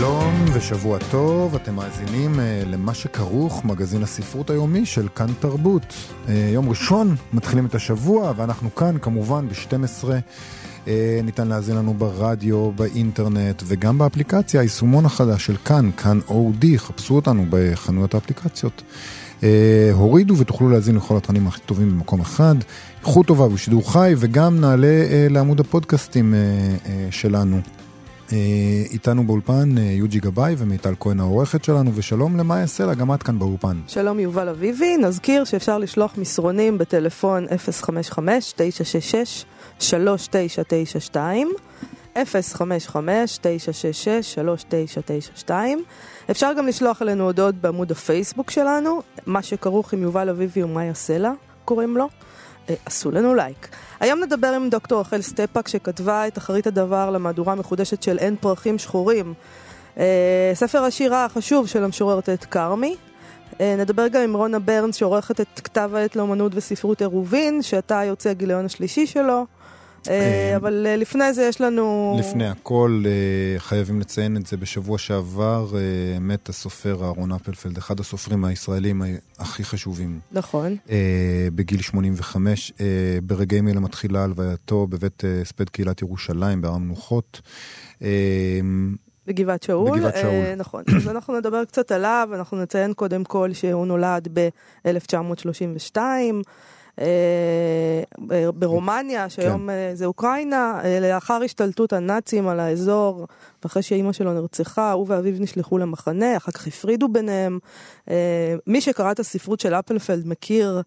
שלום ושבוע טוב, אתם מאזינים uh, למה שכרוך, מגזין הספרות היומי של כאן תרבות. Uh, יום ראשון, מתחילים את השבוע, ואנחנו כאן כמובן ב-12. Uh, ניתן להאזין לנו ברדיו, באינטרנט וגם באפליקציה, היישומון החדש של כאן, כאן אודי, חפשו אותנו בחנויות האפליקציות. Uh, הורידו ותוכלו להאזין לכל התכנים הכי טובים במקום אחד. איכות טובה ושידור חי, וגם נעלה uh, לעמוד הפודקאסטים uh, uh, שלנו. אה, איתנו באולפן אה, יוג'י גבאי ומיטל כהן העורכת שלנו, ושלום למאיה סלע, גם את כאן באולפן. שלום יובל אביבי, נזכיר שאפשר לשלוח מסרונים בטלפון 055-966-3992, 055-966-3992. אפשר גם לשלוח אלינו הודעות בעמוד הפייסבוק שלנו, מה שכרוך עם יובל אביבי ומאיה סלע, קוראים לו. אה, עשו לנו לייק. היום נדבר עם דוקטור רחל סטפאק שכתבה את אחרית הדבר למהדורה המחודשת של אין פרחים שחורים. אה, ספר השירה החשוב של המשורר ט' כרמי. אה, נדבר גם עם רונה ברנס שעורכת את כתב העת לאמנות וספרות עירובין, שעתה יוצא הגיליון השלישי שלו. אה, אה, אבל אה, לפני זה יש לנו... לפני הכל, חייבים לציין את זה, בשבוע שעבר מת הסופר אהרון אפלפלד, אחד הסופרים הישראלים הכי חשובים. נכון. בגיל 85, ברגעים אלה מתחילה הלווייתו בבית הספד קהילת ירושלים, בהר המנוחות. בגבעת שאול. בגבעת שאול. אה, נכון. אז אנחנו נדבר קצת עליו, אנחנו נציין קודם כל שהוא נולד ב-1932. אה, ברומניה, שהיום כן. זה אוקראינה, אה, לאחר השתלטות הנאצים על האזור, ואחרי שאימא שלו נרצחה, הוא ואביו נשלחו למחנה, אחר כך הפרידו ביניהם. מי שקרא את הספרות של אפלפלד מכיר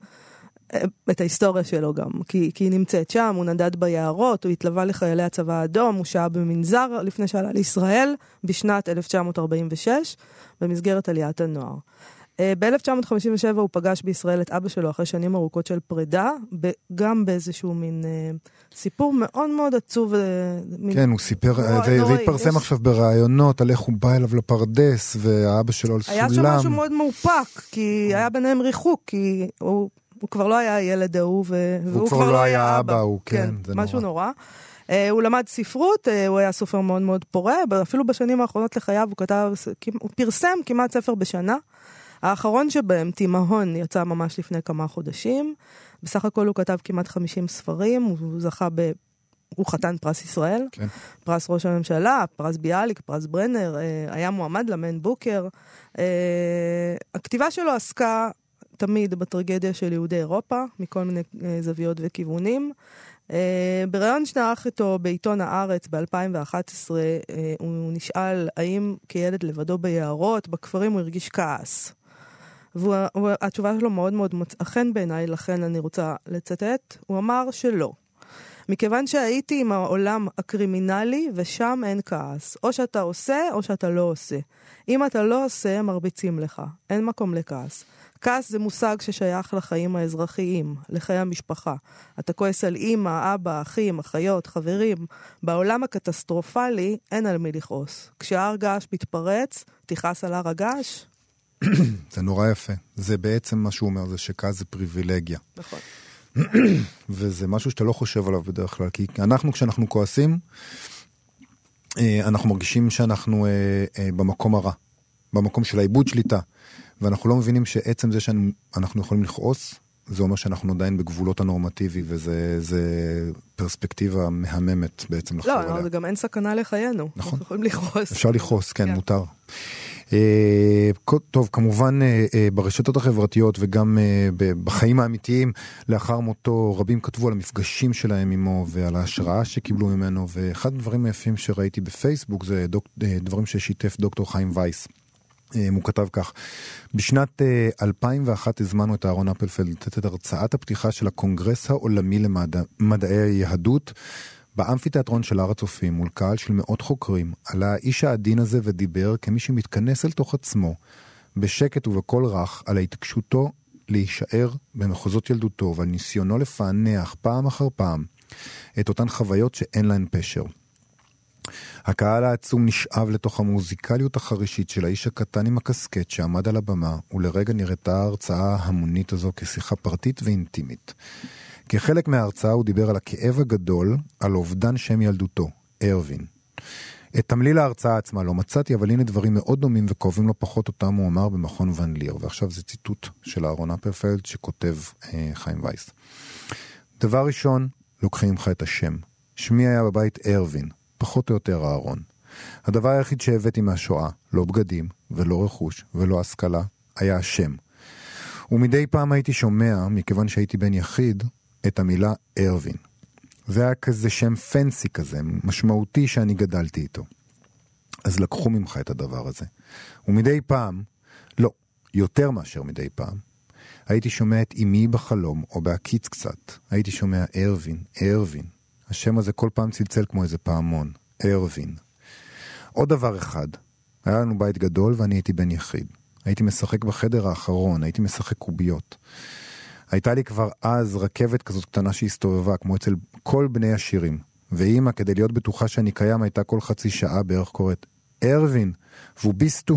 את ההיסטוריה שלו גם, כי, כי היא נמצאת שם, הוא נדד ביערות, הוא התלווה לחיילי הצבא האדום, הוא שהה במנזר לפני שעלה לישראל בשנת 1946, במסגרת עליית הנוער. אה, ב-1957 הוא פגש בישראל את אבא שלו אחרי שנים ארוכות של פרידה, גם באיזשהו מין אה, סיפור מאוד מאוד עצוב. אה, כן, הוא סיפר, זה התפרסם. עכשיו בראיונות על איך הוא בא אליו לפרדס, והאבא שלו על סולם. היה שם משהו מאוד מאופק, כי היה ביניהם ריחוק, כי הוא, הוא כבר לא היה הילד ההוא, והוא כבר לא היה אבא, הוא, כן, כן זה משהו נורא. Uh, הוא למד ספרות, uh, הוא היה סופר מאוד מאוד פורה, אפילו בשנים האחרונות לחייו הוא כתב, הוא פרסם כמעט ספר בשנה. האחרון שבהם, תימהון, יצא ממש לפני כמה חודשים. בסך הכל הוא כתב כמעט 50 ספרים, הוא זכה ב... הוא חתן פרס ישראל, כן. פרס ראש הממשלה, פרס ביאליק, פרס ברנר, אה, היה מועמד למן בוקר. אה, הכתיבה שלו עסקה תמיד בטרגדיה של יהודי אירופה, מכל מיני אה, זוויות וכיוונים. בריאיון שנערך איתו בעיתון הארץ ב-2011, הוא נשאל האם כילד לבדו ביערות, בכפרים הוא הרגיש כעס. והתשובה שלו מאוד מאוד מוצאה חן בעיניי, לכן אני רוצה לצטט. הוא אמר שלא. מכיוון שהייתי עם העולם הקרימינלי, ושם אין כעס. או שאתה עושה, או שאתה לא עושה. אם אתה לא עושה, מרביצים לך. אין מקום לכעס. כעס זה מושג ששייך לחיים האזרחיים, לחיי המשפחה. אתה כועס על אימא, אבא, אחים, אחיות, חברים. בעולם הקטסטרופלי אין על מי לכעוס. כשהר געש מתפרץ, תכעס על הר הגעש? זה נורא יפה. זה בעצם מה שהוא אומר, זה שכעס זה פריבילגיה. נכון. וזה משהו שאתה לא חושב עליו בדרך כלל, כי אנחנו כשאנחנו כועסים, אה, אנחנו מרגישים שאנחנו אה, אה, במקום הרע, במקום של העיבוד שליטה, ואנחנו לא מבינים שעצם זה שאנחנו יכולים לכעוס, זה אומר שאנחנו עדיין בגבולות הנורמטיבי, וזה פרספקטיבה מהממת בעצם לחזור לא, עליה. לא, גם אין סכנה לחיינו. נכון. אנחנו יכולים לכעוס. אפשר לכעוס, כן, כן. מותר. אה, טוב, כמובן אה, אה, ברשתות החברתיות וגם בחיים האמיתיים לאחר מותו, רבים כתבו על המפגשים שלהם עמו ועל ההשראה שקיבלו ממנו, ואחד הדברים היפים שראיתי בפייסבוק זה דוק, דברים ששיתף דוקטור חיים וייס. הוא כתב כך, בשנת 2001 הזמנו את אהרון אפלפלד לתת את הרצאת הפתיחה של הקונגרס העולמי למדעי היהדות באמפיתיאטרון של הר הצופים, מול קהל של מאות חוקרים, עלה האיש העדין הזה ודיבר כמי שמתכנס אל תוך עצמו, בשקט ובקול רך, על התעקשותו להישאר במחוזות ילדותו ועל ניסיונו לפענח פעם אחר פעם את אותן חוויות שאין להן פשר. הקהל העצום נשאב לתוך המוזיקליות החרישית של האיש הקטן עם הקסקט שעמד על הבמה, ולרגע נראתה ההרצאה ההמונית הזו כשיחה פרטית ואינטימית. כחלק מההרצאה הוא דיבר על הכאב הגדול, על אובדן שם ילדותו, ארווין. את תמליל ההרצאה עצמה לא מצאתי, אבל הנה דברים מאוד דומים וכואבים לא פחות אותם הוא אמר במכון ון ליר. ועכשיו זה ציטוט של אהרון אפרפלד שכותב אה, חיים וייס. דבר ראשון, לוקחים לך את השם. שמי היה בבית ארווין, פחות או יותר אהרון. הדבר היחיד שהבאתי מהשואה, לא בגדים, ולא רכוש, ולא השכלה, היה השם. ומדי פעם הייתי שומע, מכיוון שהייתי בן יחיד, את המילה ארווין. זה היה כזה שם פנסי כזה, משמעותי שאני גדלתי איתו. אז לקחו ממך את הדבר הזה. ומדי פעם, לא, יותר מאשר מדי פעם, הייתי שומע את אמי בחלום, או בהקיץ קצת. הייתי שומע ארווין, ארווין. השם הזה כל פעם צלצל כמו איזה פעמון, ארווין. עוד דבר אחד, היה לנו בית גדול ואני הייתי בן יחיד. הייתי משחק בחדר האחרון, הייתי משחק קוביות. הייתה לי כבר אז רכבת כזאת קטנה שהסתובבה, כמו אצל כל בני השירים. ואימא, כדי להיות בטוחה שאני קיים, הייתה כל חצי שעה בערך קוראת, ארווין, ווביסטו.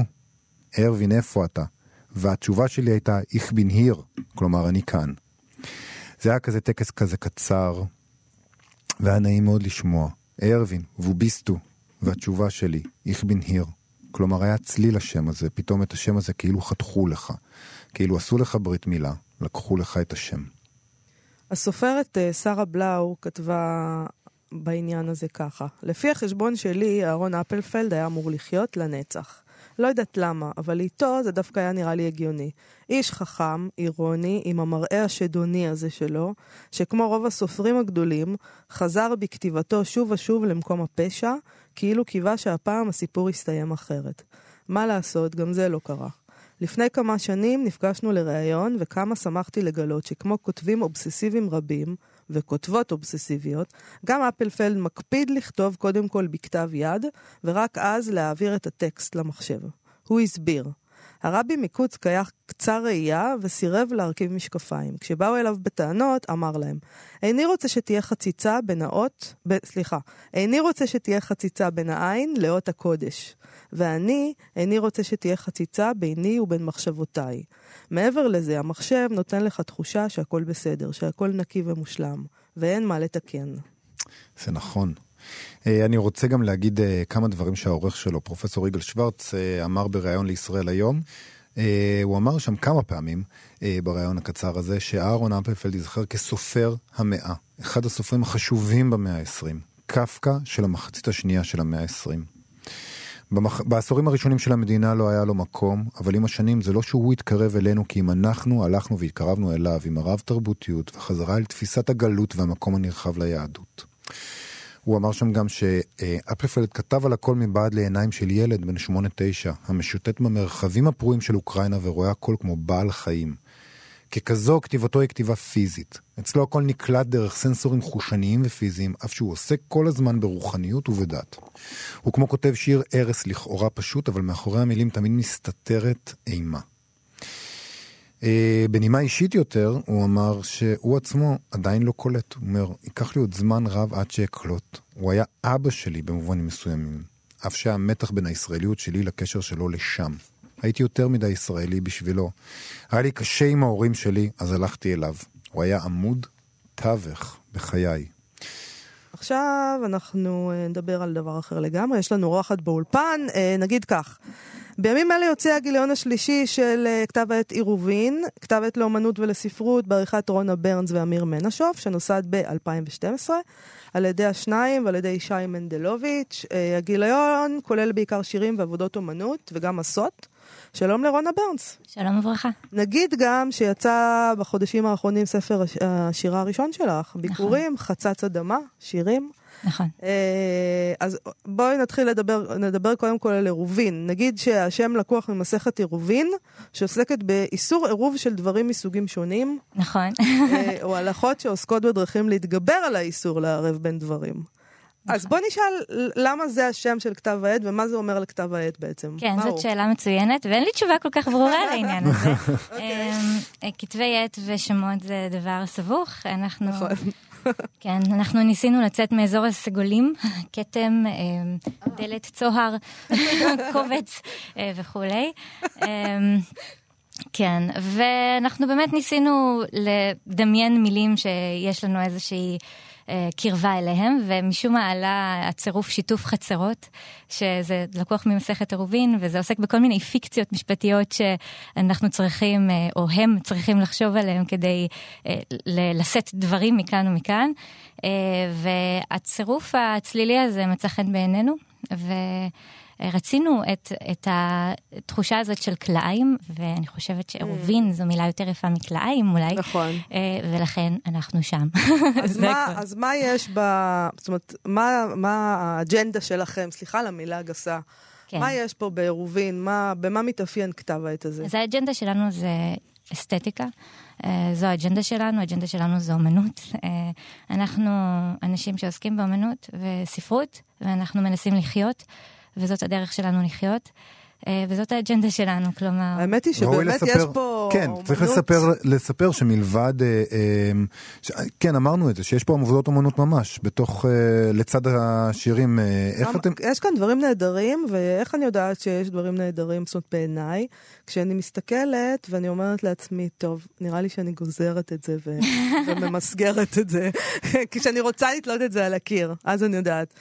ארווין, איפה אתה? והתשובה שלי הייתה, איך בין היר, כלומר, אני כאן. זה היה כזה טקס כזה קצר, והיה נעים מאוד לשמוע. ארווין, ווביסטו, והתשובה שלי, איך בין היר. כלומר, היה צליל השם הזה, פתאום את השם הזה כאילו חתכו לך. כאילו עשו לך ברית מילה, לקחו לך את השם. הסופרת אה, שרה בלאו כתבה בעניין הזה ככה: לפי החשבון שלי, אהרון אפלפלד היה אמור לחיות לנצח. לא יודעת למה, אבל איתו זה דווקא היה נראה לי הגיוני. איש חכם, אירוני, עם המראה השדוני הזה שלו, שכמו רוב הסופרים הגדולים, חזר בכתיבתו שוב ושוב למקום הפשע, כאילו קיווה שהפעם הסיפור יסתיים אחרת. מה לעשות, גם זה לא קרה. לפני כמה שנים נפגשנו לראיון, וכמה שמחתי לגלות שכמו כותבים אובססיביים רבים, וכותבות אובססיביות, גם אפלפלד מקפיד לכתוב קודם כל בכתב יד, ורק אז להעביר את הטקסט למחשב. הוא הסביר. הרבי מקוצק היה קצר ראייה וסירב להרכיב משקפיים. כשבאו אליו בטענות, אמר להם, איני רוצה שתהיה חציצה בין האות, ב, סליחה, איני רוצה שתהיה חציצה בין העין לאות הקודש. ואני איני רוצה שתהיה חציצה ביני ובין מחשבותיי. מעבר לזה, המחשב נותן לך תחושה שהכל בסדר, שהכל נקי ומושלם, ואין מה לתקן. זה נכון. אה, אני רוצה גם להגיד אה, כמה דברים שהעורך שלו, פרופסור יגאל שוורץ, אה, אמר בריאיון לישראל היום. הוא אמר שם כמה פעמים בריאיון הקצר הזה, שאהרון אפלפלד ייזכר כסופר המאה, אחד הסופרים החשובים במאה ה-20, קפקא של המחצית השנייה של המאה ה-20. במח... בעשורים הראשונים של המדינה לא היה לו מקום, אבל עם השנים זה לא שהוא התקרב אלינו, כי אם אנחנו הלכנו והתקרבנו אליו עם הרב תרבותיות וחזרה אל תפיסת הגלות והמקום הנרחב ליהדות. הוא אמר שם גם שאפלפלד כתב על הכל מבעד לעיניים של ילד בן 8-9, המשוטט במרחבים הפרועים של אוקראינה ורואה הכל כמו בעל חיים. ככזו כתיבתו היא כתיבה פיזית. אצלו הכל נקלט דרך סנסורים חושניים ופיזיים, אף שהוא עוסק כל הזמן ברוחניות ובדת. הוא כמו כותב שיר ערש לכאורה פשוט, אבל מאחורי המילים תמיד מסתתרת אימה. Uh, בנימה אישית יותר, הוא אמר שהוא עצמו עדיין לא קולט. הוא אומר, ייקח לי עוד זמן רב עד שאקלוט. הוא היה אבא שלי במובנים מסוימים, אף שהמתח בין הישראליות שלי לקשר שלו לשם. הייתי יותר מדי ישראלי בשבילו. היה לי קשה עם ההורים שלי, אז הלכתי אליו. הוא היה עמוד תווך בחיי. עכשיו אנחנו אה, נדבר על דבר אחר לגמרי, יש לנו אורחת באולפן, אה, נגיד כך. בימים אלה יוצא הגיליון השלישי של אה, כתב העת עירובין, כתב עת לאומנות ולספרות בעריכת רונה ברנס ואמיר מנשוף, שנוסד ב-2012, על ידי השניים ועל ידי שי מנדלוביץ'. הגיליון כולל בעיקר שירים ועבודות אומנות וגם מסות. שלום לרונה ברנס. שלום וברכה. נגיד גם שיצא בחודשים האחרונים ספר השירה הראשון שלך, נכון. ביקורים, נכון. חצץ אדמה, שירים. נכון. אה, אז בואי נתחיל לדבר, נדבר קודם כל על עירובין. נגיד שהשם לקוח ממסכת עירובין, שעוסקת באיסור עירוב של דברים מסוגים שונים. נכון. אה, או הלכות שעוסקות בדרכים להתגבר על האיסור לערב בין דברים. אז בוא נשאל למה זה השם של כתב העת ומה זה אומר על כתב העת בעצם. כן, זאת שאלה מצוינת ואין לי תשובה כל כך ברורה לעניין הזה. אוקיי. אמ, אה, כתבי עת ושמות זה דבר סבוך. אנחנו, נכון. כן, אנחנו ניסינו לצאת מאזור הסגולים, כתם, אה, דלת צוהר, קובץ אה, וכולי. אה, כן, ואנחנו באמת ניסינו לדמיין מילים שיש לנו איזושהי קרבה אליהם, ומשום מה עלה הצירוף שיתוף חצרות, שזה לקוח ממסכת עירובין, וזה עוסק בכל מיני פיקציות משפטיות שאנחנו צריכים, אה, או הם צריכים לחשוב עליהם כדי אה, לשאת דברים מכאן ומכאן. אה, והצירוף הצלילי הזה מצא חן בעינינו, ו... רצינו את, את התחושה הזאת של כלאיים, ואני חושבת שעירובין זו מילה יותר יפה מכלאיים אולי. נכון. אה, ולכן אנחנו שם. אז מה. אז מה יש ב... זאת אומרת, מה, מה האג'נדה שלכם? סליחה על המילה הגסה. כן. מה יש פה בעירובין? מה, במה מתאפיין כתב העת הזה? אז האג'נדה שלנו זה אסתטיקה. אה, זו האג'נדה שלנו, האג'נדה שלנו זו אומנות. אה, אנחנו אנשים שעוסקים באומנות וספרות, ואנחנו מנסים לחיות, וזאת הדרך שלנו לחיות, אה, וזאת האג'נדה שלנו, כלומר... האמת היא שבאמת יש לספר- פה כן, צריך אומנות. לספר, לספר שמלבד, אה, אה, ש, כן, אמרנו את זה, שיש פה עבודות אומנות ממש, בתוך, אה, לצד השירים, אה, איך אתם... יש כאן דברים נהדרים, ואיך אני יודעת שיש דברים נהדרים, זאת אומרת, בעיניי, כשאני מסתכלת ואני אומרת לעצמי, טוב, נראה לי שאני גוזרת את זה ו- וממסגרת את זה, כי כשאני רוצה לתלות את זה על הקיר, אז אני יודעת.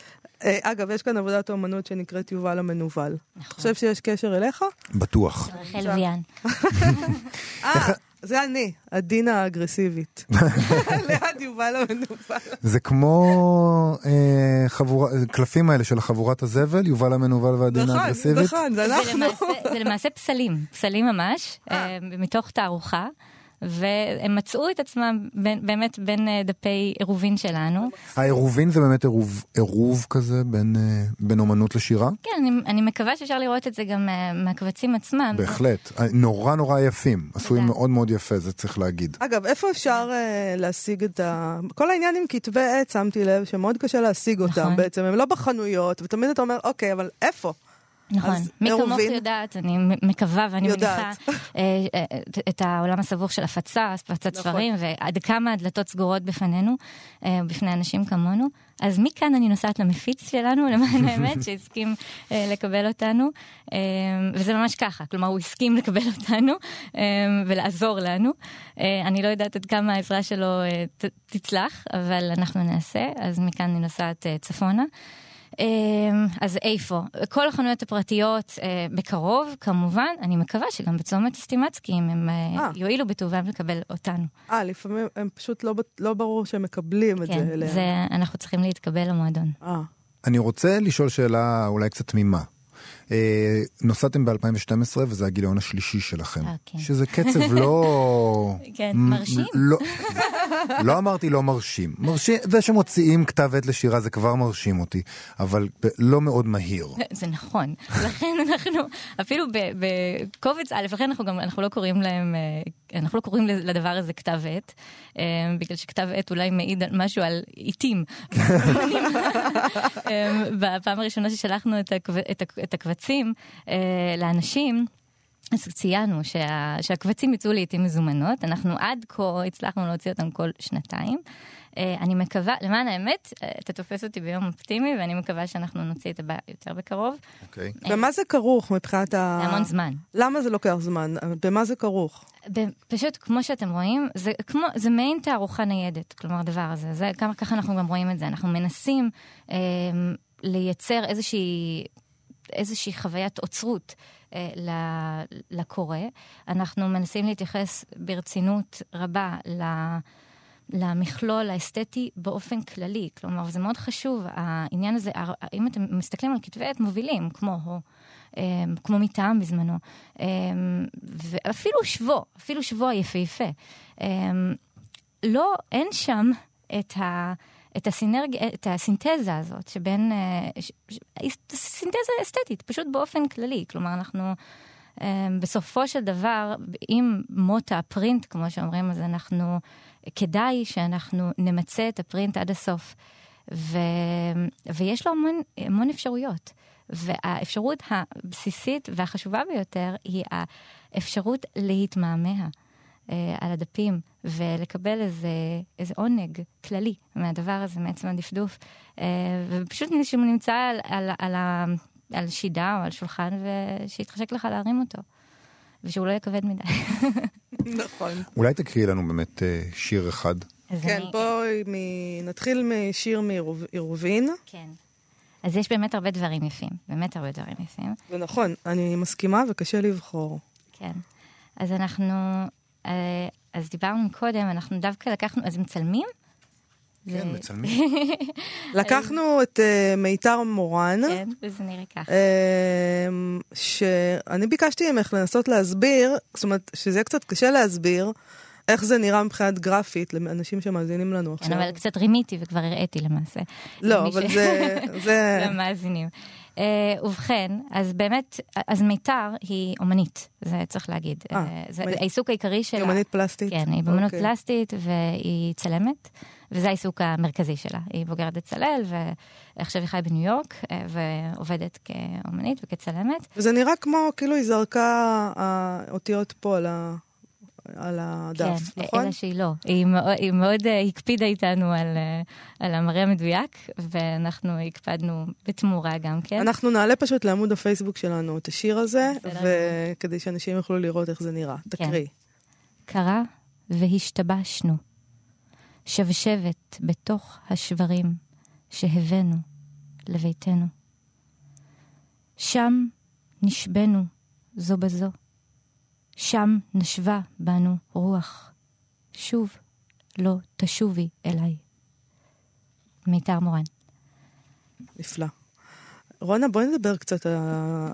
אה, אגב, יש כאן עבודת אומנות שנקראת יובל המנוול. אתה חושב שיש קשר אליך? בטוח. רחל ויאן. אה, זה אני, הדין האגרסיבית. ליד יובל המנוול. זה כמו אה, קלפים האלה של חבורת הזבל, יובל המנוול והדין נכון, האגרסיבית. נכון, זה זה אנחנו. זה למעשה פסלים, פסלים ממש, אה, מתוך תערוכה. והם מצאו את עצמם בין, באמת בין אה, דפי עירובין שלנו. העירובין זה באמת עירוב, עירוב כזה בין, אה, בין אומנות לשירה? כן, אני, אני מקווה שאפשר לראות את זה גם אה, מהקבצים עצמם. בהחלט. נורא נורא יפים. עשויים. מאוד מאוד יפה, זה צריך להגיד. אגב, איפה אפשר uh, להשיג את ה... כל העניין עם כתבי עת, שמתי לב שמאוד קשה להשיג אותם נכון. בעצם, הם לא בחנויות, ותמיד אתה אומר, אוקיי, אבל איפה? נכון, מי כמוך? יודעת, אני מקווה ואני יודעת. מניחה אה, אה, את- את העולם הסבוך של הפצה, הפצת נכון. ספרים, ועד כמה הדלתות סגורות בפנינו, אה, בפני אנשים כמונו. אז מכאן אני נוסעת למפיץ שלנו, למען האמת, שהסכים אה, לקבל אותנו, אה, וזה ממש ככה, כלומר הוא הסכים לקבל אותנו אה, ולעזור לנו. אה, אני לא יודעת עד כמה העזרה שלו אה, ת- תצלח, אבל אנחנו נעשה, אז מכאן אני נוסעת אה, צפונה. אז איפה? כל החנויות הפרטיות אה, בקרוב, כמובן, אני מקווה שגם בצומת סטימצקי, אם הם אה, אה. יואילו בטובם לקבל אותנו. אה, לפעמים הם פשוט לא, לא ברור שהם מקבלים את כן, זה אליהם. זה, אנחנו צריכים להתקבל למועדון. אה, אני רוצה לשאול שאלה אולי קצת תמימה. אה, נוסעתם ב-2012 וזה הגיליון השלישי שלכם, אה, כן. שזה קצב לא... כן, מרשים. לא, לא אמרתי לא מרשים. מרשים, זה שמוציאים כתב עת לשירה זה כבר מרשים אותי, אבל לא מאוד מהיר. זה נכון, לכן אנחנו, אפילו בקובץ א', לכן אנחנו גם, אנחנו לא קוראים להם, אה, אנחנו לא קוראים לדבר הזה כתב עת, אה, בגלל שכתב עת אולי מעיד משהו על עיתים. בפעם הראשונה ששלחנו את הקב- הקבצים אה, לאנשים, אז ציינו שה, שהקבצים יצאו לעיתים מזומנות, אנחנו עד כה הצלחנו להוציא אותם כל שנתיים. אה, אני מקווה, למען האמת, אה, אתה תופס אותי ביום אופטימי, ואני מקווה שאנחנו נוציא את הבא יותר בקרוב. אוקיי. במה זה כרוך מבחינת ה... זה המון זמן. למה זה לוקח זמן? במה זה כרוך? ב- פשוט, כמו שאתם רואים, זה כמו, זה מעין תערוכה ניידת, כלומר הדבר הזה, זה כמה, ככה אנחנו גם רואים את זה, אנחנו מנסים אה, לייצר איזושהי, איזושהי חוויית אוצרות אה, לקורא, אנחנו מנסים להתייחס ברצינות רבה ל... למכלול האסתטי באופן כללי, כלומר זה מאוד חשוב, העניין הזה, אם אתם מסתכלים על כתבי עת מובילים, כמו הו, אמ, כמו מטעם בזמנו, אמ, ואפילו שבו, אפילו שבו היפהפה, אמ, לא, אין שם את ה... את הסינרגיה, את הסינתזה הזאת שבין, אה, ש- ש- סינתזה אסתטית, פשוט באופן כללי. כלומר, אנחנו אה, בסופו של דבר, עם מות הפרינט, כמו שאומרים, אז אנחנו, כדאי שאנחנו נמצה את הפרינט עד הסוף. ו, ויש לו המון, המון אפשרויות. והאפשרות הבסיסית והחשובה ביותר היא האפשרות להתמהמה. אה, על הדפים ולקבל איזה, איזה עונג כללי מהדבר הזה, מעצם הדפדוף. אה, ופשוט מישהו נמצא על, על, על, ה- על שידה או על שולחן ושיתחשק לך להרים אותו. ושהוא לא יהיה כבד מדי. נכון. אולי תקריאי לנו באמת אה, שיר אחד. כן, אני- בואי מ- נתחיל משיר מעירובין. כן. אז יש באמת הרבה דברים יפים, באמת הרבה דברים יפים. ונכון, אני מסכימה וקשה לבחור. כן. אז אנחנו, אז דיברנו קודם, אנחנו דווקא לקחנו, אז מצלמים? כן, מצלמים. לקחנו את אה, מיתר מורן. כן, וזה נראה ככה. אמ, שאני ביקשתי ממך לנסות להסביר, זאת אומרת, שזה יהיה קצת קשה להסביר, איך זה נראה מבחינת גרפית לאנשים שמאזינים לנו כן, עכשיו. אבל קצת רימיתי וכבר הראיתי למעשה. לא, אבל ש- זה... זה... למאזינים. אה, ובכן, אז באמת, אז מיתר היא אומנית, זה צריך להגיד. אה, אה, זה מ- העיסוק העיקרי שלה. יומנית פלסטית? כן, היא באמנות אוקיי. פלסטית והיא צלמת, וזה העיסוק המרכזי שלה. היא בוגרת בצלאל, ועכשיו היא חיה בניו יורק, ועובדת כאומנית וכצלמת. וזה נראה כמו, כאילו היא זרקה האותיות פה על, ה... על הדף, כן, נכון? אלא שהיא לא. היא מאוד, היא מאוד אה, הקפידה איתנו על, אה, על המראה המדויק, ואנחנו הקפדנו בתמורה גם כן. אנחנו נעלה פשוט לעמוד הפייסבוק שלנו את השיר הזה, וכדי שאנשים יוכלו לראות איך זה נראה. כן. תקריאי. קרה והשתבשנו, שבשבת בתוך השברים שהבאנו לביתנו. שם נשבנו זו בזו, שם נשבה בנו רוח, שוב לא תשובי אליי. מיתר מורן. נפלא. רונה, בואי נדבר קצת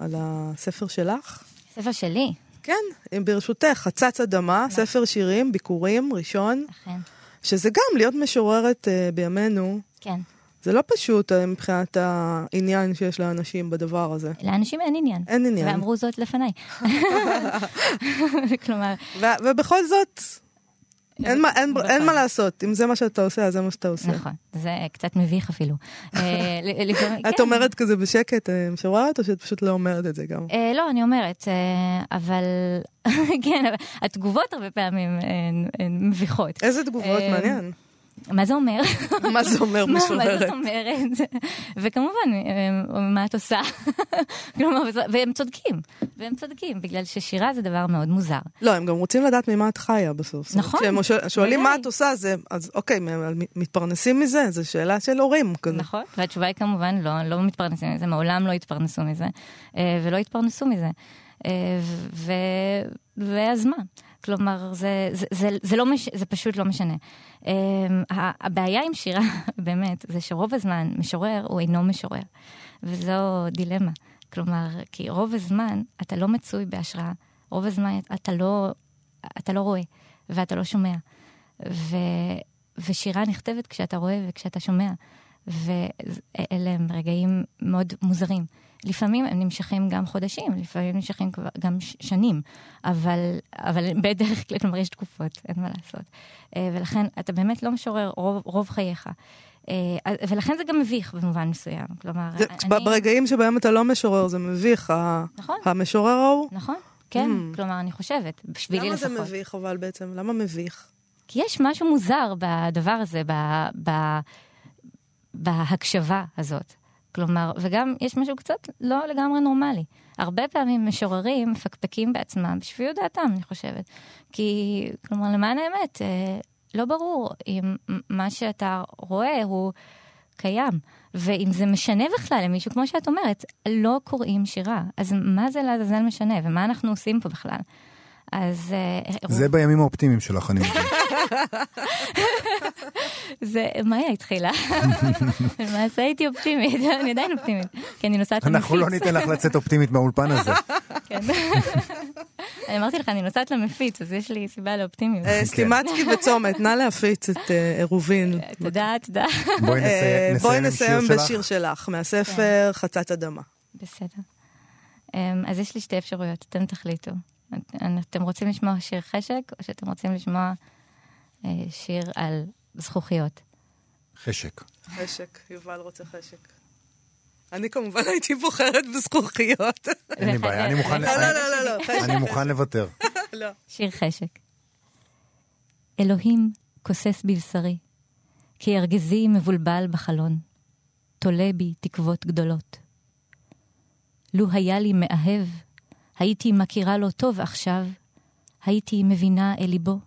על, הספר שלך. ספר שלי, כן, ברשותך, חצץ אדמה, ספר שירים, ביקורים, ראשון, אכן. שזה גם להיות משוררת uh, בימינו, כן. זה לא פשוט uh, מבחינת העניין שיש לאנשים בדבר הזה. לאנשים אין עניין. אין עניין. ואמרו זאת לפניי. כלומר, ו- ובכל זאת, אין מה, אין. אין מה לעשות, אם זה מה שאתה עושה, אז זה מה שאתה עושה. נכון, זה קצת מביך אפילו. אה, את כן. אומרת כזה בשקט, אה, משוררת, או שאת פשוט לא אומרת את זה גם? אה, לא, אני אומרת, אה, אבל כן, התגובות הרבה פעמים הן מביכות. איזה תגובות, אה, מעניין. מה זה אומר? מה זה אומר מה- מה משוררת? זאת אומרת? וכמובן, מה את עושה? כלומר, והם צודקים, והם צודקים, בגלל ששירה זה דבר מאוד מוזר. לא, הם גם רוצים לדעת ממה את חיה בסוף. נכון, כשהם שואל- שואלים מה. את עושה, זה, אז אוקיי, מתפרנסים מזה? זו שאלה של הורים. נכון, והתשובה היא כמובן לא, לא מתפרנסים מזה, מעולם לא התפרנסו מזה, אה, ולא התפרנסו מזה. אה, ו... ואז מה? כלומר, זה, זה, זה, זה, לא מש... זה פשוט לא משנה. ה- הבעיה עם שירה, באמת, זה שרוב הזמן משורר הוא אינו משורר, וזו דילמה. כלומר, כי רוב הזמן אתה לא מצוי בהשראה, רוב הזמן אתה לא, אתה לא רואה ואתה לא שומע. ו... ושירה נכתבת כשאתה רואה וכשאתה שומע. ואלה הם רגעים מאוד מוזרים. לפעמים הם נמשכים גם חודשים, לפעמים נמשכים כבר גם שנים, אבל, אבל בדרך כלל, כלומר, יש תקופות, אין מה לעשות. אה, ולכן אתה באמת לא משורר רוב, רוב חייך. אה, ולכן זה גם מביך במובן מסוים. כלומר, זה, אני... ברגעים שבהם אתה לא משורר, זה מביך. נכון. המשורר ההוא. נכון, כן, Mm. כלומר, אני חושבת, בשבילי למה לפחות. זה מביך אבל בעצם? למה מביך? כי יש משהו מוזר בדבר הזה, ב, ב, בהקשבה הזאת. כלומר, וגם יש משהו קצת לא לגמרי נורמלי. הרבה פעמים משוררים מפקפקים בעצמם בשפיות דעתם, אני חושבת. כי, כלומר, למען האמת, אה, לא ברור אם מה שאתה רואה הוא קיים. ואם זה משנה בכלל למישהו, כמו שאת אומרת, לא קוראים שירה. אז מה זה לעזאזל משנה, ומה אנחנו עושים פה בכלל? אז... אה, זה בימים האופטימיים שלך, אני מבין. זה, מאיה התחילה. למעשה הייתי אופטימית, אני עדיין אופטימית. כי אני נוסעת למפיץ. אנחנו לא ניתן לך לצאת אופטימית מהאולפן הזה. כן. אני אמרתי לך, אני נוסעת למפיץ, אז יש לי סיבה לאופטימיות. אה, סטימצקי וצומת, נא להפיץ את אה, עירובין. תודה, תודה. בואי אה, נסיים בשיר שלך. מהספר כן. חצץ אדמה. בסדר. אמ, אז יש לי שתי אפשרויות, אתם תחליטו. את- אתם רוצים לשמוע שיר חשק, או שאתם רוצים לשמוע אה, שיר על זכוכיות? חשק. חשק, יובל רוצה חשק. אני כמובן הייתי בוחרת בזכוכיות. אין לי בעיה, אני מוכן- לא, לא, לא, לא, לא, חשק. אני מוכן לוותר. לא. שיר חשק. אלוהים כוסס בבשרי, כי ארגזי מבולבל בחלון, תולה בי תקוות גדולות. לו היה לי מאהב, הייתי מכירה לו טוב עכשיו, הייתי מבינה אל ליבו,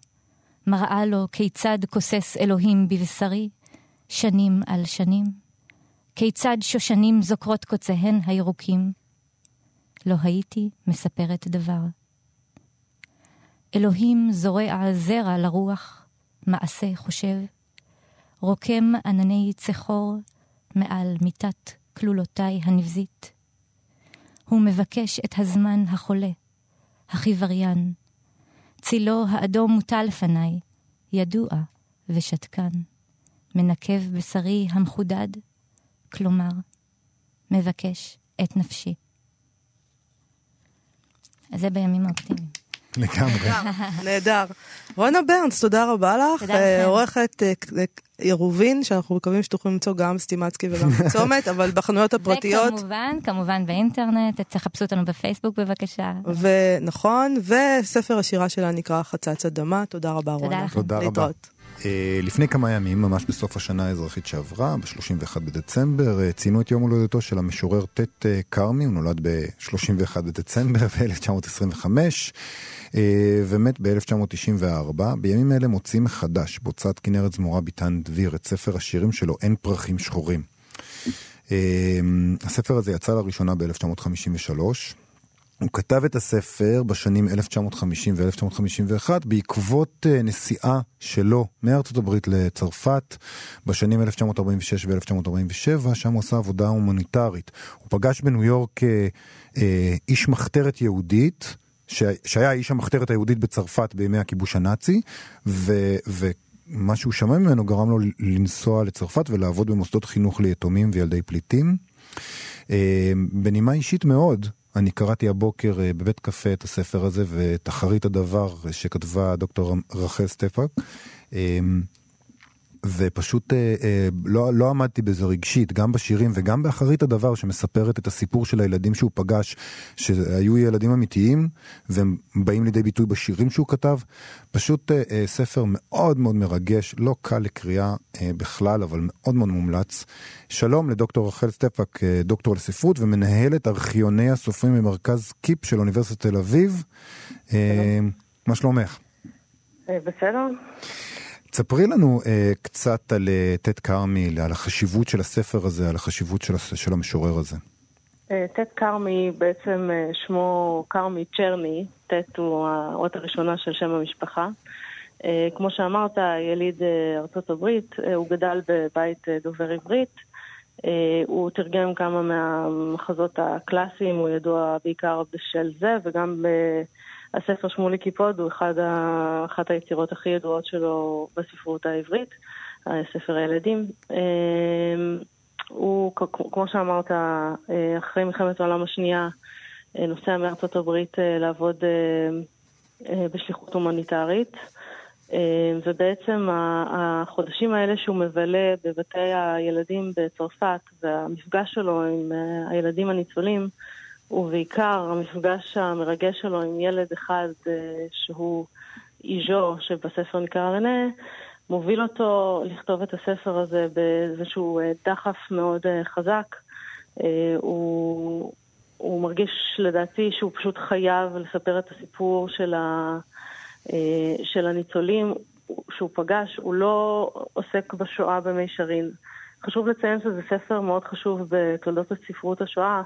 מראה לו כיצד כוסס אלוהים בבשרי, שנים על שנים, כיצד שושנים זוקרות קוציהן הירוקים. לא הייתי מספרת דבר. אלוהים זורע זרע לרוח, מעשה חושב, רוקם ענני צחור מעל מיטת כלולותיי הנבזית. הוא מבקש את הזמן החולה, החיווריין. צילו האדום מוטל לפניי, ידוע ושתקן. מנקב בשרי המחודד, כלומר, מבקש את נפשי. זה בימים האופטימיים. לגמרי. נהדר. רונה ברנס, תודה רבה לך. תודה לכם. אה, עורכת אה, אה, עירובין, שאנחנו מקווים שתוכלו למצוא גם סטימצקי וגם בצומת, אבל בחנויות הפרטיות. וכמובן, כמובן באינטרנט, תחפשו אותנו בפייסבוק בבקשה. ונכון, וספר השירה שלה נקרא חצץ אדמה. תודה רבה, רונה. לכם. תודה רבה. להתראות. אה, לפני כמה ימים, ממש בסוף השנה האזרחית שעברה, ב-31 בדצמבר, אה, ציינו את יום הולדתו של המשורר ט' אה, כרמי, הוא נולד ב-31 בדצמבר ב-1925, ומת ב-1994. בימים אלה מוצאים מחדש בהוצאת כנרת זמורה ביטן דביר את ספר השירים שלו, אין פרחים שחורים. הספר הזה יצא לראשונה ב-1953. הוא כתב את הספר בשנים 1950 ו-1951 בעקבות אה, נסיעה שלו מארצות הברית לצרפת בשנים 1946 ו-1947, שם הוא עשה עבודה הומניטרית. הוא פגש בניו יורק אה, אה, איש מחתרת יהודית. שהיה איש המחתרת היהודית בצרפת בימי הכיבוש הנאצי, ו... ו... מה שהוא שמע ממנו גרם לו לנסוע לצרפת ולעבוד במוסדות חינוך ליתומים וילדי פליטים. בנימה אישית מאוד, אני קראתי הבוקר אה, בבית קפה את הספר הזה ואת אחרית הדבר שכתבה דוקטור רחל סטפאק. ופשוט אה, אה, לא, לא עמדתי בזה רגשית, גם בשירים וגם באחרית הדבר שמספרת את הסיפור של הילדים שהוא פגש, שהיו ילדים אמיתיים, והם באים לידי ביטוי בשירים שהוא כתב. פשוט אה, אה, ספר מאוד מאוד מרגש, לא קל לקריאה אה, בכלל, אבל מאוד מאוד מומלץ. שלום לדוקטור רחל סטפאק, אה, דוקטור לספרות ומנהלת ארכיוני הסופרים במרכז קיפ של אוניברסיטת תל אביב. אה, מה שלומך? אה, בסדר. תספרי לנו אה, קצת על אה, ט' כרמי, על החשיבות של הספר הזה, על החשיבות של, של המשורר הזה. אה, ט' כרמי, בעצם אה, שמו כרמי צ'רני, ט' הוא האות הראשונה של שם המשפחה. אה, כמו שאמרת, יליד אה, ארצות הברית, אה, הוא גדל בבית אה, דובר עברית. אה, הוא תרגם כמה מהמחזות הקלאסיים, הוא ידוע בעיקר בשל זה, וגם הספר שמולי קיפוד הוא אחד ה... אחת היצירות הכי ידועות שלו בספרות העברית, ספר הילדים. אה, הוא, כמו שאמרת, אה, אחרי מלחמת העולם השנייה, אה, נוסע מארצות הברית אה, לעבוד בשליחות הומניטרית. אה, ובעצם החודשים האלה שהוא מבלה בבתי הילדים בצרפת והמפגש שלו עם הילדים הניצולים, ובעיקר המפגש המרגש שלו עם ילד אחד אה, שהוא איז'ו, שבספר נקרא רנה, מוביל אותו לכתוב את הספר הזה באיזשהו אה, דחף מאוד אה, חזק. הוא, הוא מרגיש לדעתי שהוא פשוט חייב לספר את הסיפור של, ה, של הניצולים שהוא פגש. הוא לא עוסק בשואה במישרין. חשוב לציין שזה ספר מאוד חשוב בתולדות הספרות השואה,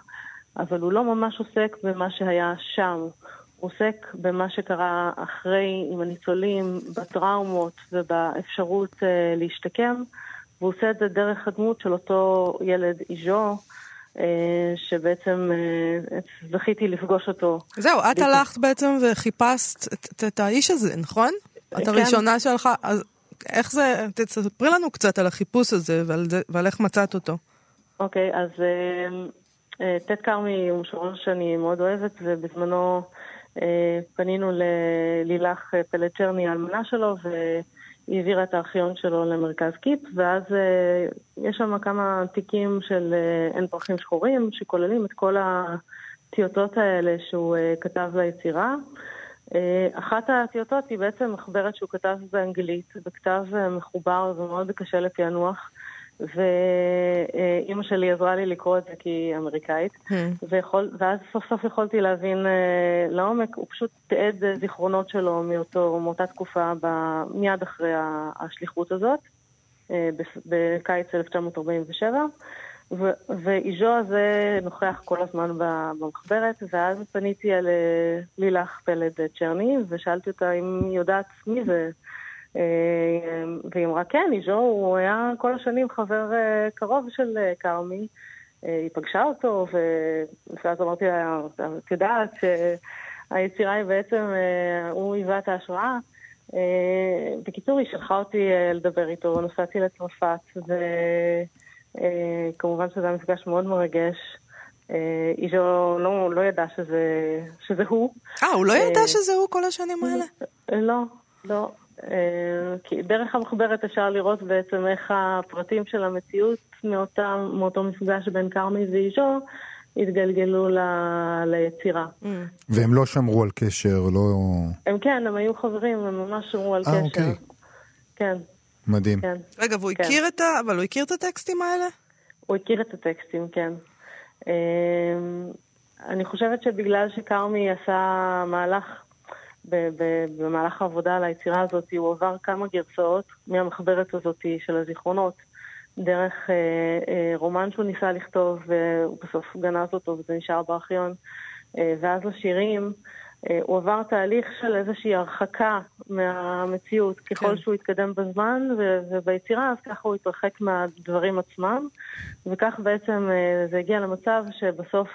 אבל הוא לא ממש עוסק במה שהיה שם. הוא עוסק במה שקרה אחרי עם הניצולים, בטראומות ובאפשרות uh, להשתקם, והוא עושה את זה דרך הדמות של אותו ילד איז'ו, uh, שבעצם uh, זכיתי לפגוש אותו. זהו, את הלכת בעצם וחיפשת את, את, האיש הזה, נכון? את כן. הראשונה שלך, אז איך זה, תספרי לנו קצת על החיפוש הזה ועל, זה, ועל איך מצאת אותו. אוקיי, אז uh, uh, ט' כרמי הוא משורר שאני מאוד אוהבת, ובזמנו uh, פנינו ללילך אה, פלצ'רני, האלמנה שלו, והיא העבירה את הארכיון שלו למרכז קיפ, ואז יש שם כמה תיקים של אין פרחים שחורים, שכוללים את כל הטיוטות האלה שהוא כתב ליצירה. אחת האותיות היא בעצם מחברת שהוא כתב באנגלית, בכתב מחובר ומאוד קשה לפענוח. ואימא שלי עזרה לי לקרוא את זה כי היא אמריקאית, hmm. ויכול, ואז סוף סוף יכולתי להבין uh, לעומק, הוא פשוט תיעד זיכרונות שלו מאותו, מאותה תקופה ב, מיד אחרי השליחות הזאת, uh, בקיץ 1947. ואיז'ו הזה נוכח כל הזמן במחברת, ואז פניתי על אה, לילך פלד צ'רני, ושאלתי אותה אם היא יודעת מי זה. אה, והיא אמרה, כן, איז'ו, הוא היה כל השנים חבר אה, קרוב של אה, כרמי. היא פגשה אותו, ואז אמרתי לה, את יודעת שהיצירה היא בעצם, הוא היווה את ההשראה. בקיצור, היא שלחה אותי לדבר איתו, נסעתי לצרפת, וכמובן שזה היה מפגש מאוד מרגש. איז'ו לא, לא ידע שזה, שזה הוא. אה, הוא לא ידע שזה הוא כל השנים האלה? לא, לא. אה, כי דרך המחברת אפשר לראות בעצם איך הפרטים של המציאות מאותה, מאותו מפגש בין כרמי ואישו התגלגלו ל, ליצירה. Mm. והם לא שמרו על קשר, לא... הם כן, הם היו חברים, הם ממש שמרו על 아, אה, קשר. אוקיי. כן. מדהים. כן. רגע, והוא כן. הכיר את ה... אבל הוא הכיר את הטקסטים האלה? הוא הכיר את הטקסטים, כן. אה, אני חושבת שבגלל שכרמי עשה מהלך במהלך העבודה על היצירה הזאת, הוא עבר כמה גרסאות מהמחברת הזאת של הזיכרונות, דרך אה, אה, רומן שהוא ניסה לכתוב, והוא בסוף גנז אותו וזה נשאר בארכיון, אה, ואז לשירים. אה, הוא עבר תהליך של איזושהי הרחקה מהמציאות ככל כן. שהוא התקדם בזמן וביצירה, אז ככה הוא התרחק מהדברים עצמם, וכך בעצם אה, זה הגיע למצב שבסוף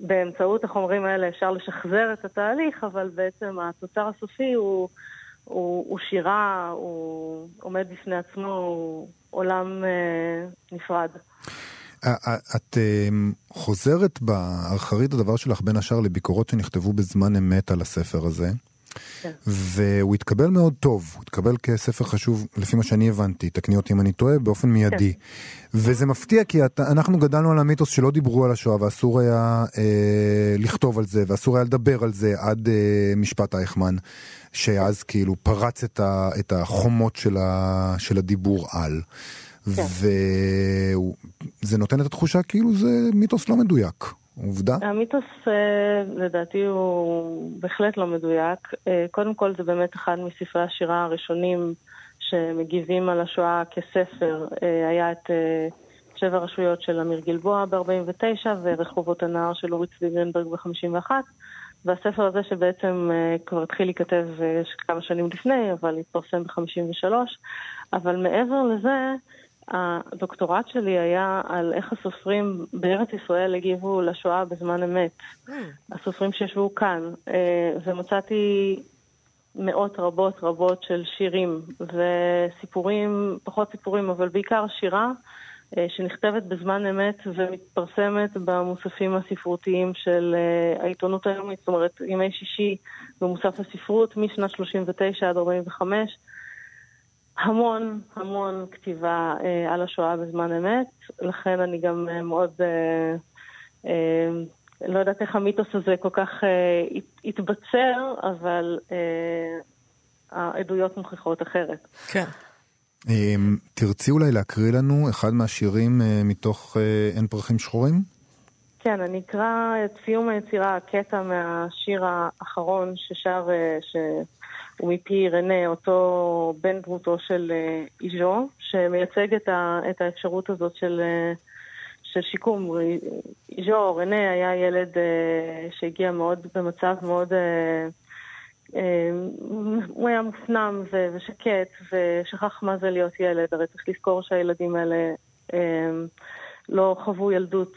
באמצעות החומרים האלה אפשר לשחזר את התהליך, אבל בעצם התוצר הסופי הוא, הוא, הוא שירה, הוא עומד בפני עצמו, הוא עולם אה, נפרד. את חוזרת באחרית הדבר שלך בין השאר לביקורות שנכתבו בזמן אמת על הספר הזה. כן. והוא התקבל מאוד טוב, הוא התקבל כספר חשוב, לפי מה שאני הבנתי, תקני אותי אם אני טועה, באופן מיידי. כן. וזה מפתיע כי אנחנו גדלנו על המיתוס שלא דיברו על השואה ואסור היה אה, לכתוב על זה ואסור היה לדבר על זה עד אה, משפט אייכמן, שאז כאילו פרץ את, ה, את החומות של, ה, של הדיבור על. כן. וזה נותן את התחושה כאילו זה מיתוס לא מדויק. עובדה? המיתוס אה, לדעתי הוא בהחלט לא מדויק. אה, קודם כל זה באמת אחד מספרי השירה הראשונים שמגיבים על השואה כספר. אה, היה את שבע רשויות של אמיר גלבוע ב-49 ורחובות הנער של אורי צבי גרינברג ב-51. והספר הזה שבעצם כבר התחיל להיכתב כמה שנים לפני, אבל התפרסם ב-53. אבל מעבר לזה, הדוקטורט שלי היה על איך הסופרים בארץ ישראל הגיבו לשואה בזמן אמת. Mm. הסופרים שישבו כאן, אה, ומצאתי מאות רבות רבות של שירים וסיפורים, פחות סיפורים, אבל בעיקר שירה, אה, שנכתבת בזמן אמת ומתפרסמת במוספים הספרותיים של אה, העיתונות היומית, זאת אומרת, ימי שישי במוסף הספרות משנת 39 עד 45. המון המון כתיבה אה, על השואה בזמן אמת, לכן אני גם אה, מאוד, אה, אה, לא יודעת איך המיתוס הזה כל כך אה, התבצר, אבל אה, העדויות מוכיחות אחרת. כן. אה, תרצי אולי להקריא לנו אחד מהשירים אה, מתוך אה, אין פרחים שחורים? כן, אני אקרא את סיום היצירה, קטע מהשיר האחרון ששר, ש... ומפי רנה, אותו בן דמותו של אה, איז'ו, שמייצג את, ה, את האפשרות הזאת של, אה, של שיקום. איז'ו, רנה, היה ילד אה, שהגיע מאוד במצב מאוד... הוא היה מופנם ושקט ושכח מה זה להיות ילד, הרי צריך לזכור שהילדים האלה לא חוו ילדות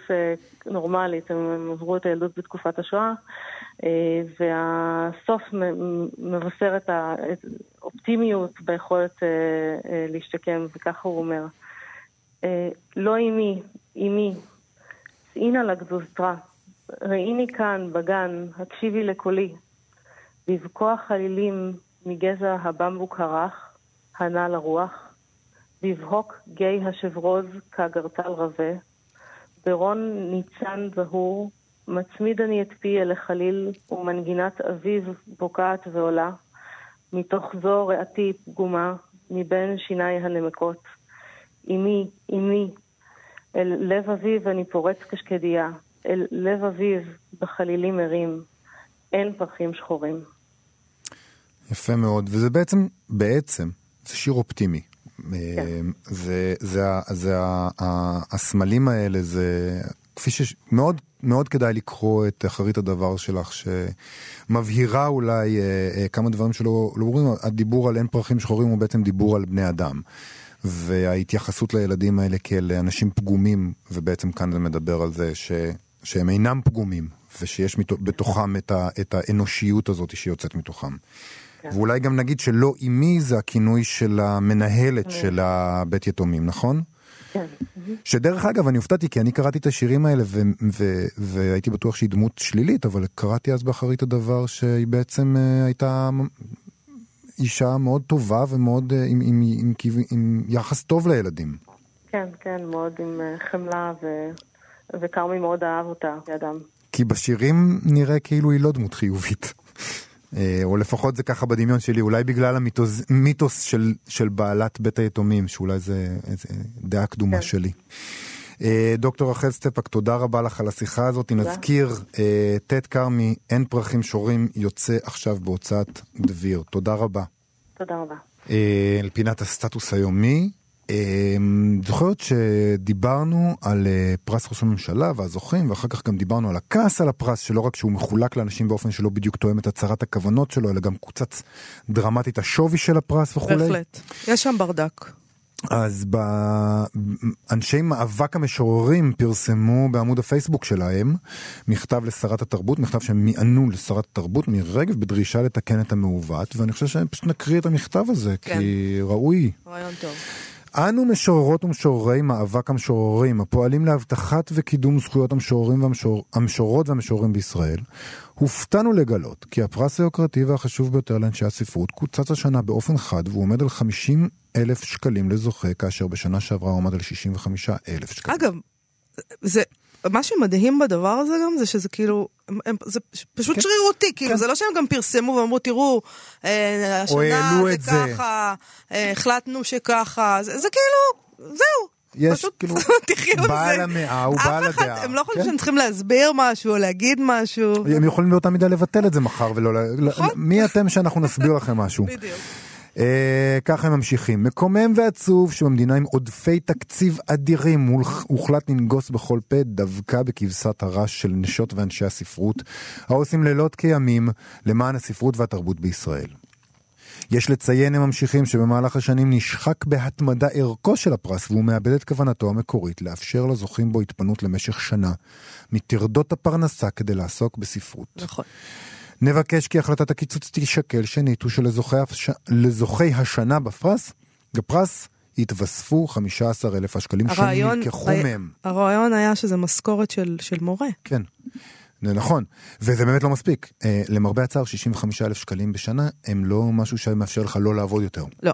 נורמלית, הם עברו את הילדות בתקופת השואה. אה, והסוף מבשר את האופטימיות ביכולת אה, אה, להשתקם, וככה הוא אומר. לא אמי, אמי, צאי נא לגזוזתרה, ראיני כאן בגן, הקשיבי לקולי, בבכוע חלילים מגזע הבמבוק הרך, הנע לרוח, בבהוק גיא השברוז כגרטל רבה, ברון ניצן זהור, מצמיד אני את פי אל החליל, ומנגינת אביב בוקעת ועולה. מתוך זו ריאתי פגומה, מבין שיניי הנמקות. אמי, אמי, אל לב אביב אני פורץ קשקדיה, אל לב אביב בחלילים ערים, אין פרחים שחורים. יפה מאוד, וזה בעצם, בעצם, זה שיר אופטימי. כן. זה, זה, זה, זה הסמלים האלה, זה כפי שמאוד מאוד כדאי לקרוא את אחרית הדבר שלך, שמבהירה אולי אה, אה, כמה דברים שלא לא ברורים. הדיבור על אין פרחים שחורים הוא בעצם דיבור על בני אדם. וההתייחסות לילדים האלה כאל אנשים פגומים, ובעצם כאן זה מדבר על זה ש, שהם אינם פגומים, ושיש בתוכם את, ה, את האנושיות הזאת שיוצאת מתוכם. כן. ואולי גם נגיד שלא אימי זה הכינוי של המנהלת כן. של הבית יתומים, נכון? שדרך אגב, אני הופתעתי, כי אני קראתי את השירים האלה והייתי בטוח שהיא דמות שלילית, אבל קראתי אז באחרית הדבר שהיא בעצם uh, הייתה אישה מאוד טובה ומאוד uh, עם, עם, עם, עם, עם יחס טוב לילדים. כן, כן, מאוד עם uh, חמלה, ו... וכרמי מאוד אהב אותה כאדם. כי בשירים נראה כאילו היא לא דמות חיובית. אה, או לפחות זה ככה בדמיון שלי, אולי בגלל המיתוס של, של בעלת בית היתומים, שאולי זה, זה דעה קדומה כן. שלי. אה, דוקטור רחל סטפק, תודה רבה לך על השיחה הזאת. תודה. נזכיר, אה, ט' כרמי, אין פרחים שורים, יוצא עכשיו בהוצאת דביר. תודה רבה. תודה רבה. אל פינת הסטטוס היומי. אמ, זוכרת שדיברנו על אה, פרס ראש הממשלה והזוכים, ואחר כך גם דיברנו על הכעס על הפרס, שלא רק שהוא מחולק לאנשים באופן שלא בדיוק תואם את הצהרת הכוונות שלו, אלא גם קוצץ דרמטית השווי של הפרס וכולי. בהחלט, יש שם ברדק. אז אנשי מאבק המשוררים פרסמו בעמוד הפייסבוק שלהם מכתב לשרת התרבות, מכתב שהם מיענו לשרת התרבות מירי רגב בדרישה לתקן את המעוות, ואני חושב שפשוט נקריא את המכתב הזה, כן. כי ראוי. רעיון טוב. אנו משוררות ומשוררי מאבק המשוררים, הפועלים להבטחת וקידום זכויות המשוררים והמשור... המשוררות והמשוררים בישראל, הופתענו לגלות כי הפרס היוקרתי והחשוב ביותר לאנשי הספרות קוצץ השנה באופן חד והוא עומד על 50 אלף שקלים לזוכה, כאשר בשנה שעברה הוא עומד על 65 אלף שקלים. אגב, זה מה שמדהים בדבר הזה גם זה שזה כאילו, הם, זה פשוט כן. שרירותי, כאילו כן. זה לא שהם גם פרסמו ואמרו תראו, אה, השנה זה ככה, אה, החלטנו שככה, זה, זה כאילו, זהו. יש פשוט כאילו, בעל המאה הוא בעל הדעה. הם לא חושבים כן? שהם צריכים להסביר משהו או להגיד משהו. הם יכולים באותה מידה לבטל את זה מחר ולא... נכון. מי אתם שאנחנו נסביר לכם משהו? בדיוק. אה, ככה הם ממשיכים. מקומם ועצוב שבמדינה עם עודפי תקציב אדירים הוחלט לנגוס בכל פה דווקא בכבשת הרש של נשות ואנשי הספרות, העושים לילות כימים למען הספרות והתרבות בישראל. יש לציין, הם ממשיכים, שבמהלך השנים נשחק בהתמדה ערכו של הפרס והוא מאבד את כוונתו המקורית לאפשר לזוכים בו התפנות למשך שנה מטרדות הפרנסה כדי לעסוק בספרות. נכון. נבקש כי החלטת הקיצוץ תישקל שנית ושלזוכי השנה בפרס, בפרס יתווספו 15,000 השקלים שנלקחו מהם. הרעיון היה שזה משכורת של, של מורה. כן. זה נכון, וזה באמת לא מספיק. אה, למרבה הצער, 65,000 שקלים בשנה הם לא משהו שמאפשר לך לא לעבוד יותר. לא.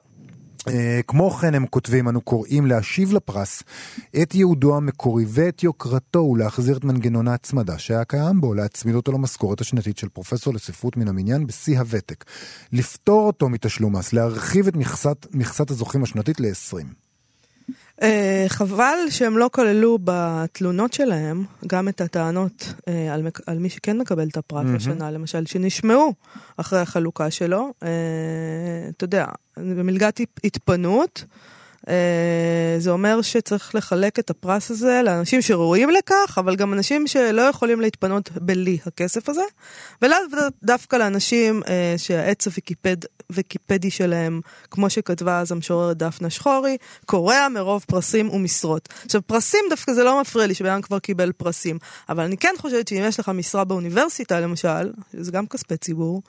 Uh, כמו כן הם כותבים, אנו קוראים להשיב לפרס את ייעודו המקורי ואת יוקרתו ולהחזיר את מנגנון ההצמדה שהיה קיים בו, להצמיד אותו למשכורת השנתית של פרופסור לספרות מן המניין בשיא הוותק, לפטור אותו מתשלום מס, להרחיב את מכסת, מכסת הזוכים השנתית ל-20. Uh, חבל שהם לא כללו בתלונות שלהם גם את הטענות uh, על, על מי שכן מקבל את הפרט mm-hmm. השנה, למשל, שנשמעו אחרי החלוקה שלו. Uh, אתה יודע, במלגת התפנות, זה אומר שצריך לחלק את הפרס הזה לאנשים שראויים לכך, אבל גם אנשים שלא יכולים להתפנות בלי הכסף הזה, ולאו דווקא לאנשים אה, שהעץ הוויקיפד, הוויקיפדי שלהם, כמו שכתבה אז המשוררת דפנה שחורי, קורע מרוב פרסים ומשרות. עכשיו, פרסים דווקא זה לא מפריע לי שבן כבר קיבל פרסים, אבל אני כן חושבת שאם יש לך משרה באוניברסיטה למשל, זה גם כספי ציבור,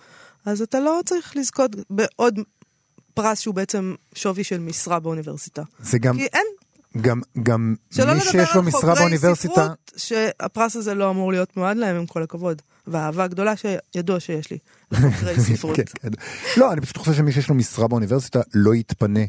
אז אתה לא צריך לזכות בעוד פרס שהוא בעצם שווי של משרה באוניברסיטה. זה גם... כי אין. גם, גם מי שיש לו משרה באוניברסיטה... שלא לדבר על חוקרי ספרות, שהפרס הזה לא אמור להיות מיועד להם, עם כל הכבוד. והאהבה גדולה שידוע שיש לי לחוקרי ספרות. כן, כן. לא, אני פשוט חושב שמי שיש לו משרה באוניברסיטה לא יתפנה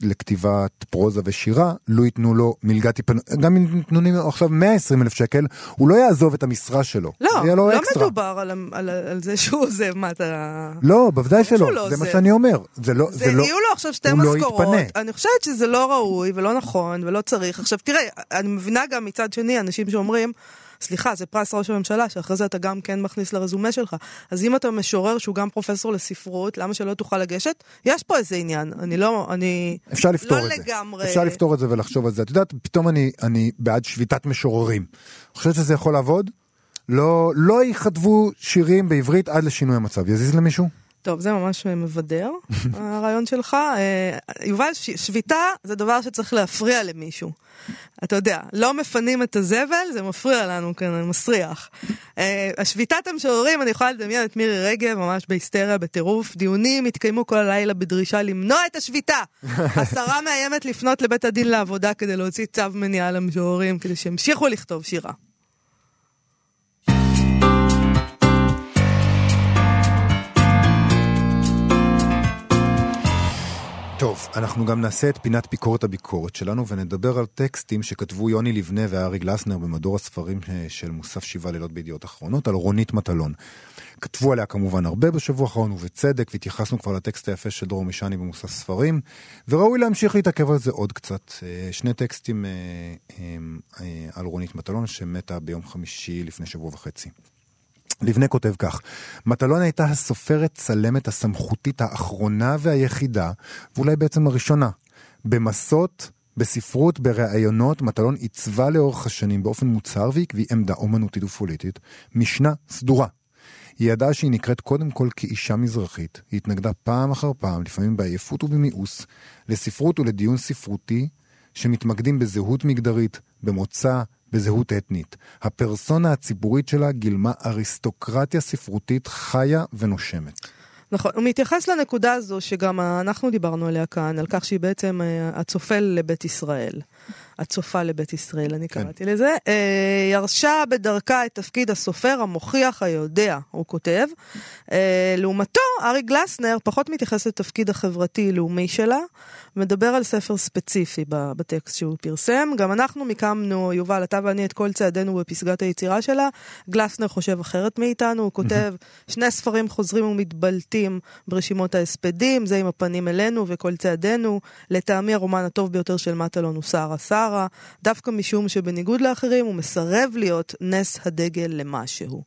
לכתיבת פרוזה ושירה, לו ייתנו לו מלגת טיפנות, גם אם ייתנו לו עכשיו 120 אלף שקל, הוא לא יעזוב את המשרה שלו. לא, לא אקסטרה. מדובר על, על, על זה שהוא עוזב, מה אתה... לא, בוודאי שלא, לא זה מה עוזב. שאני אומר. זה לא, זה, זה לא, יהיו לו עכשיו שתי לא משכורות. יתפנה. אני חושבת שזה לא ראוי ולא נכון ולא צריך. עכשיו תראה, אני מבינה גם מצד שני אנשים שאומרים, סליחה, זה פרס ראש הממשלה, שאחרי זה אתה גם כן מכניס לרזומה שלך. אז אם אתה משורר שהוא גם פרופסור לספרות, למה שלא תוכל לגשת? יש פה איזה עניין. אני לא, אני... אפשר לפתור לא את זה. לגמרי. אפשר לפתור את זה ולחשוב על זה. את יודעת, פתאום אני, אני בעד שביתת משוררים. חושבת שזה יכול לעבוד? לא, לא יכתבו שירים בעברית עד לשינוי המצב. יזיז למישהו? טוב, זה ממש מבדר, הרעיון שלך. אה, יובל, שביתה זה דבר שצריך להפריע למישהו. אתה יודע, לא מפנים את הזבל, זה מפריע לנו כאן, מסריח. אה, השביתת המשוררים, אני יכולה לדמיין את מירי רגב, ממש בהיסטריה, בטירוף. דיונים התקיימו כל הלילה בדרישה למנוע את השביתה. השרה מאיימת לפנות לבית הדין לעבודה כדי להוציא צו מניעה למשוררים, כדי שימשיכו לכתוב שירה. טוב, אנחנו גם נעשה את פינת ביקורת הביקורת שלנו ונדבר על טקסטים שכתבו יוני לבנה וארי גלסנר במדור הספרים אה, של מוסף שבעה לילות בידיעות אחרונות על רונית מטלון. כתבו עליה כמובן הרבה בשבוע האחרון ובצדק והתייחסנו כבר לטקסט היפה של דרור מישני במוסף ספרים וראוי להמשיך להתעכב על זה עוד קצת. אה, שני טקסטים אה, על רונית מטלון שמתה ביום חמישי לפני שבוע וחצי. לבנה כותב כך, מטלון הייתה הסופרת צלמת הסמכותית האחרונה והיחידה, ואולי בעצם הראשונה. במסות, בספרות, בראיונות, מטלון עיצבה לאורך השנים באופן מוצהר ועקבי עמדה אומנותית ופוליטית, משנה סדורה. היא ידעה שהיא נקראת קודם כל כאישה מזרחית, היא התנגדה פעם אחר פעם, לפעמים בעייפות ובמיאוס, לספרות ולדיון ספרותי שמתמקדים בזהות מגדרית, במוצא, בזהות אתנית. הפרסונה הציבורית שלה גילמה אריסטוקרטיה ספרותית חיה ונושמת. נכון, הוא מתייחס לנקודה הזו שגם אנחנו דיברנו עליה כאן, על כך שהיא בעצם אה, הצופל לבית ישראל. הצופה לבית ישראל, אני כן. קראתי לזה. אה, ירשה בדרכה את תפקיד הסופר המוכיח היודע, הוא כותב. אה, לעומתו, ארי גלסנר פחות מתייחס לתפקיד החברתי-לאומי שלה, מדבר על ספר ספציפי בטקסט שהוא פרסם. גם אנחנו מיקמנו, יובל, אתה ואני, את כל צעדינו בפסגת היצירה שלה. גלסנר חושב אחרת מאיתנו, הוא כותב שני ספרים חוזרים ומתבלטים ברשימות ההספדים, זה עם הפנים אלינו וכל צעדינו. לטעמי הרומן הטוב ביותר של מטלון הוא שרה שרה, דווקא משום שבניגוד לאחרים הוא מסרב להיות נס הדגל למשהו.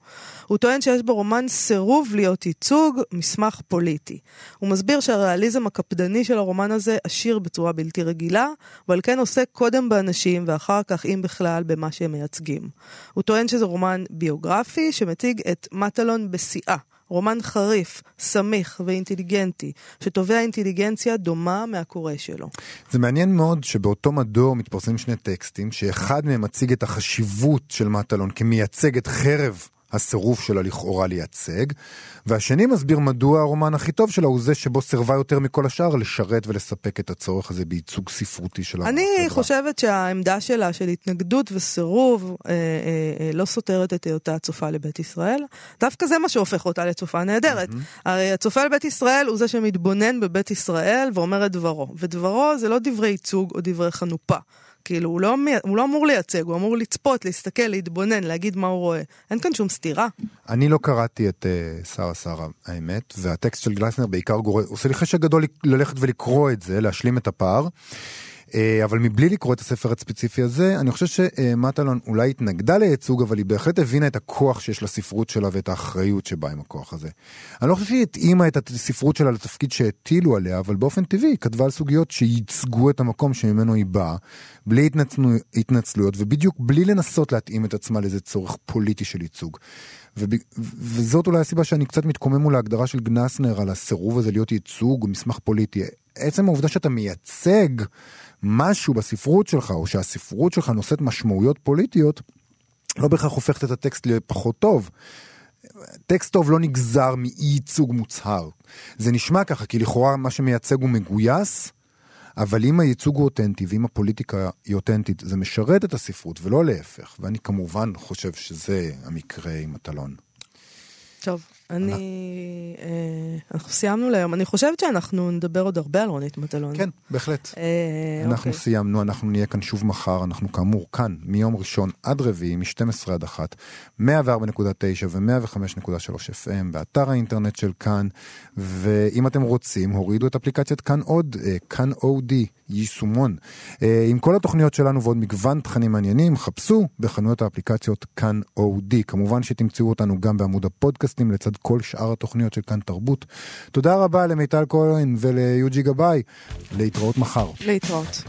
הוא טוען שיש ברומן סירוב להיות ייצוג, מסמך פוליטי. הוא מסביר שהריאליזם הקפדני של הרומן הזה עשיר בצורה בלתי רגילה, ועל כן עוסק קודם באנשים ואחר כך, אם בכלל, במה שהם מייצגים. הוא טוען שזה רומן ביוגרפי שמציג את מטלון בשיאה. רומן חריף, סמיך ואינטליגנטי, שתובע אינטליגנציה דומה מהקורא שלו. זה מעניין מאוד שבאותו מדור מתפרסמים שני טקסטים, שאחד מהם מציג את החשיבות של מטלון כמייצג את חרב הסירוב שלה לכאורה לייצג, והשני מסביר מדוע הרומן הכי טוב שלה הוא זה שבו סירבה יותר מכל השאר לשרת ולספק את הצורך הזה בייצוג ספרותי של אני החברה. חושבת שהעמדה שלה של התנגדות וסירוב אה, אה, אה, לא סותרת את היותה צופה לבית ישראל. דווקא זה מה שהופך אותה לצופה נהדרת. הרי הצופה לבית ישראל הוא זה שמתבונן בבית ישראל ואומר את דברו. ודברו זה לא דברי ייצוג או דברי חנופה. כאילו, הוא לא, הוא לא אמור לייצג, הוא אמור לצפות, להסתכל, להתבונן, להגיד מה הוא רואה. אין כאן שום סתירה. אני לא קראתי את uh, שרה שרה, האמת, והטקסט של גלסנר בעיקר גורם, עושה לי חשק גדול ללכת ולקרוא את זה, להשלים את הפער. אה, אבל מבלי לקרוא את הספר הספציפי הזה, אני חושב שמטלון אולי התנגדה לייצוג, אבל היא בהחלט הבינה את הכוח שיש לספרות שלה ואת האחריות שבאה עם הכוח הזה. אני לא חושב שהיא התאימה את הספרות שלה לתפקיד שהטילו עליה, אבל באופן טבעי היא כתבה על סוגיות שייצגו את המקום שממנו היא באה, בלי התנצלו, התנצלויות, ובדיוק בלי לנסות להתאים את עצמה לאיזה צורך פוליטי של ייצוג. וב, וזאת אולי הסיבה שאני קצת מתקומם מול ההגדרה של גנסנר על הסירוב הזה להיות ייצוג מסמך פוליטי. עצם העובדה שאתה מייצג משהו בספרות שלך, או שהספרות שלך נושאת משמעויות פוליטיות, לא בהכרח הופכת את הטקסט לפחות טוב. טקסט טוב לא נגזר מאי ייצוג מוצהר. זה נשמע ככה, כי לכאורה מה שמייצג הוא מגויס, אבל אם הייצוג הוא אותנטי ואם הפוליטיקה היא אותנטית, זה משרת את הספרות ולא להפך. ואני כמובן חושב שזה המקרה עם מטלון. טוב, אני... אה, אנחנו סיימנו להיום. אני חושבת שאנחנו נדבר עוד הרבה על רונית מטלון. כן, בהחלט. אה, אנחנו אוקיי. סיימנו, אנחנו נהיה כאן שוב מחר, אנחנו כאמור כאן מיום ראשון עד רביעי, מ-12 עד 1, 104.9 ו-105.3 FM, באתר האינטרנט של כאן, ואם אתם רוצים, הורידו את אפליקציית כאן עוד, אה, כאן אודי, יישומון. עם כל התוכניות שלנו ועוד מגוון תכנים מעניינים, חפשו בחנויות האפליקציות כאן אודי. כמובן שתמצאו אותנו גם בעמוד הפודקאסטים לצד כל שאר התוכניות של כאן תרבות. תודה רבה למיטל כהן וליוג'י גבאי, להתראות מחר. להתראות.